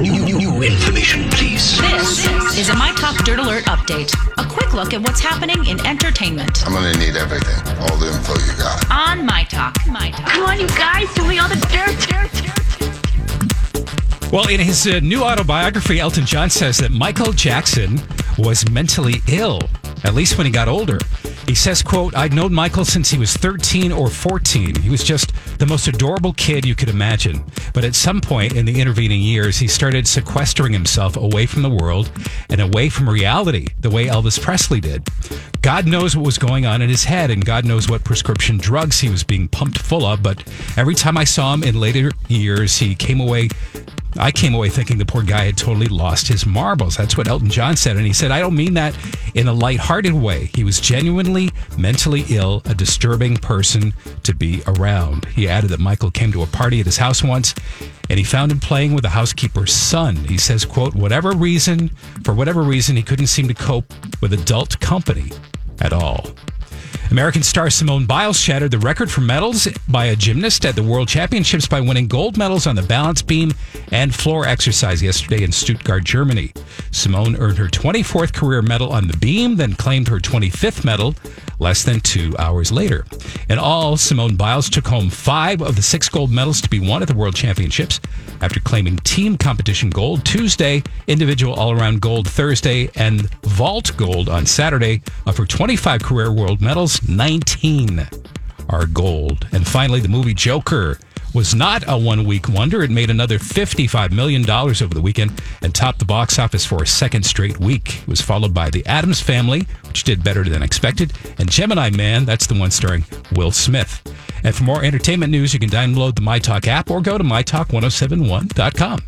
New, new, new information, please. This is a My Talk Dirt Alert update. A quick look at what's happening in entertainment I'm gonna need everything, all the info you got. on My Talk. My Talk. Come on, you guys, give me all the dirt, dirt, dirt. Well, in his uh, new autobiography, Elton John says that Michael Jackson was mentally ill, at least when he got older. He says, quote, I'd known Michael since he was 13 or 14. He was just the most adorable kid you could imagine. But at some point in the intervening years, he started sequestering himself away from the world and away from reality, the way Elvis Presley did. God knows what was going on in his head, and God knows what prescription drugs he was being pumped full of. But every time I saw him in later years, he came away I came away thinking the poor guy had totally lost his marbles. That's what Elton John said. And he said, I don't mean that in a lighthearted way. He was genuinely mentally ill, a disturbing person to be around. He added that Michael came to a party at his house once and he found him playing with the housekeeper's son. He says, quote, whatever reason, for whatever reason, he couldn't seem to cope with adult company at all. American star Simone Biles shattered the record for medals by a gymnast at the World Championships by winning gold medals on the balance beam and floor exercise yesterday in Stuttgart, Germany. Simone earned her 24th career medal on the beam, then claimed her 25th medal less than two hours later. In all, Simone Biles took home five of the six gold medals to be won at the World Championships after claiming team competition gold Tuesday, individual all around gold Thursday, and vault gold on Saturday. Of her 25 career world medals, 19 are gold. And finally, the movie Joker was not a one week wonder. It made another $55 million over the weekend and topped the box office for a second straight week. It was followed by The Addams Family, which did better than expected, and Gemini Man, that's the one starring Will Smith. And for more entertainment news, you can download the MyTalk app or go to mytalk1071.com.